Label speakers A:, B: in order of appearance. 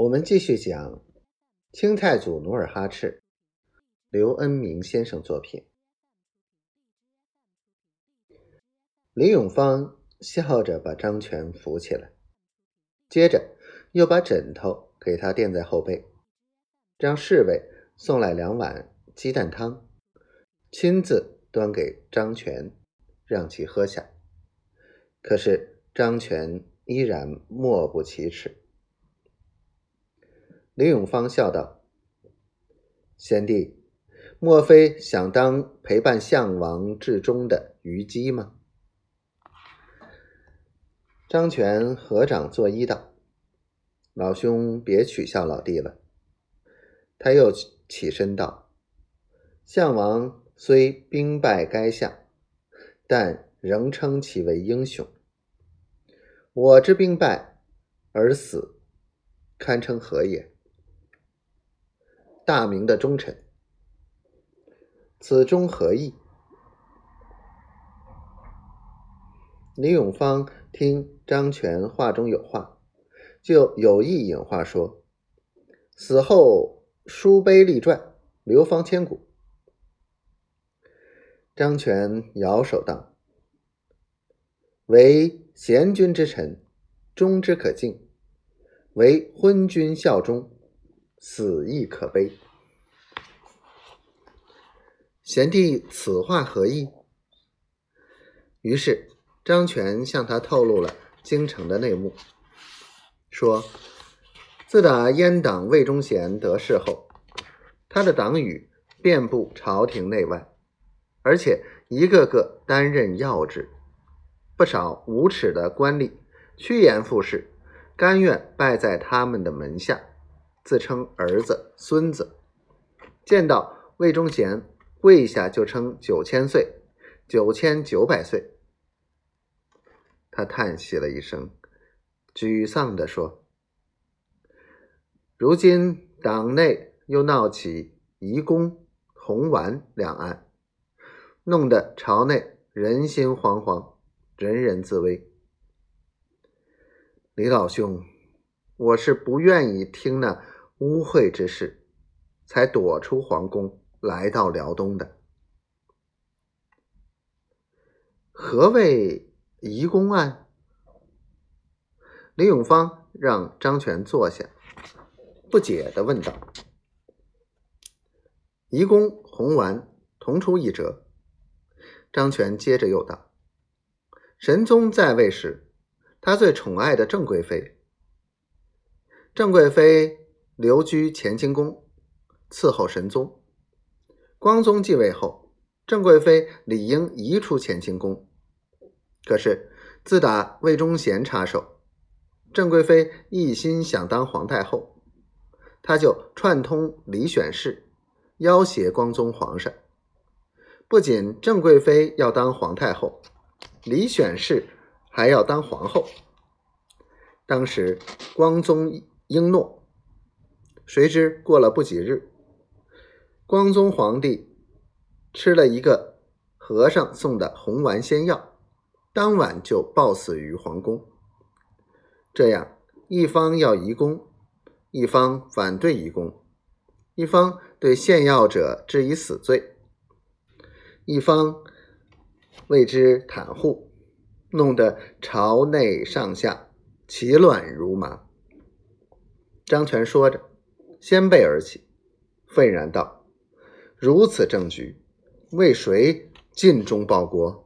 A: 我们继续讲清太祖努尔哈赤，刘恩明先生作品。李永芳笑着把张全扶起来，接着又把枕头给他垫在后背，让侍卫送来两碗鸡蛋汤，亲自端给张全，让其喝下。可是张全依然默不其齿。李永芳笑道：“贤弟，莫非想当陪伴项王至终的虞姬吗？”张全合掌作揖道：“老兄别取笑老弟了。”他又起身道：“项王虽兵败垓下，但仍称其为英雄。我之兵败而死，堪称何也？”大明的忠臣，此中何意？李永芳听张全话中有话，就有意引话说：“死后书碑立传，流芳千古。”张全摇手道：“为贤君之臣，忠之可敬；为昏君效忠。”死亦可悲。贤弟此话何意？于是张全向他透露了京城的内幕，说：自打阉党魏忠贤得势后，他的党羽遍布朝廷内外，而且一个个担任要职，不少无耻的官吏趋炎附势，甘愿拜在他们的门下。自称儿子、孙子，见到魏忠贤跪下就称九千岁、九千九百岁。他叹息了一声，沮丧地说：“如今党内又闹起移宫、红丸两案，弄得朝内人心惶惶，人人自危。李老兄，我是不愿意听那。”污秽之事，才躲出皇宫，来到辽东的。何谓移宫案？李永芳让张全坐下，不解的问道：“移宫红丸同出一辙。”张全接着又道：“神宗在位时，他最宠爱的郑贵妃，郑贵妃。”留居乾清宫，伺候神宗。光宗继位后，郑贵妃理应移出乾清宫。可是自打魏忠贤插手，郑贵妃一心想当皇太后，她就串通李选侍，要挟光宗皇上。不仅郑贵妃要当皇太后，李选侍还要当皇后。当时光宗应诺。谁知过了不几日，光宗皇帝吃了一个和尚送的红丸仙药，当晚就暴死于皇宫。这样，一方要移宫，一方反对移宫，一方对献药者治以死罪，一方为之袒护，弄得朝内上下其乱如麻。张全说着。先辈而起，愤然道：“如此政局，为谁尽忠报国？”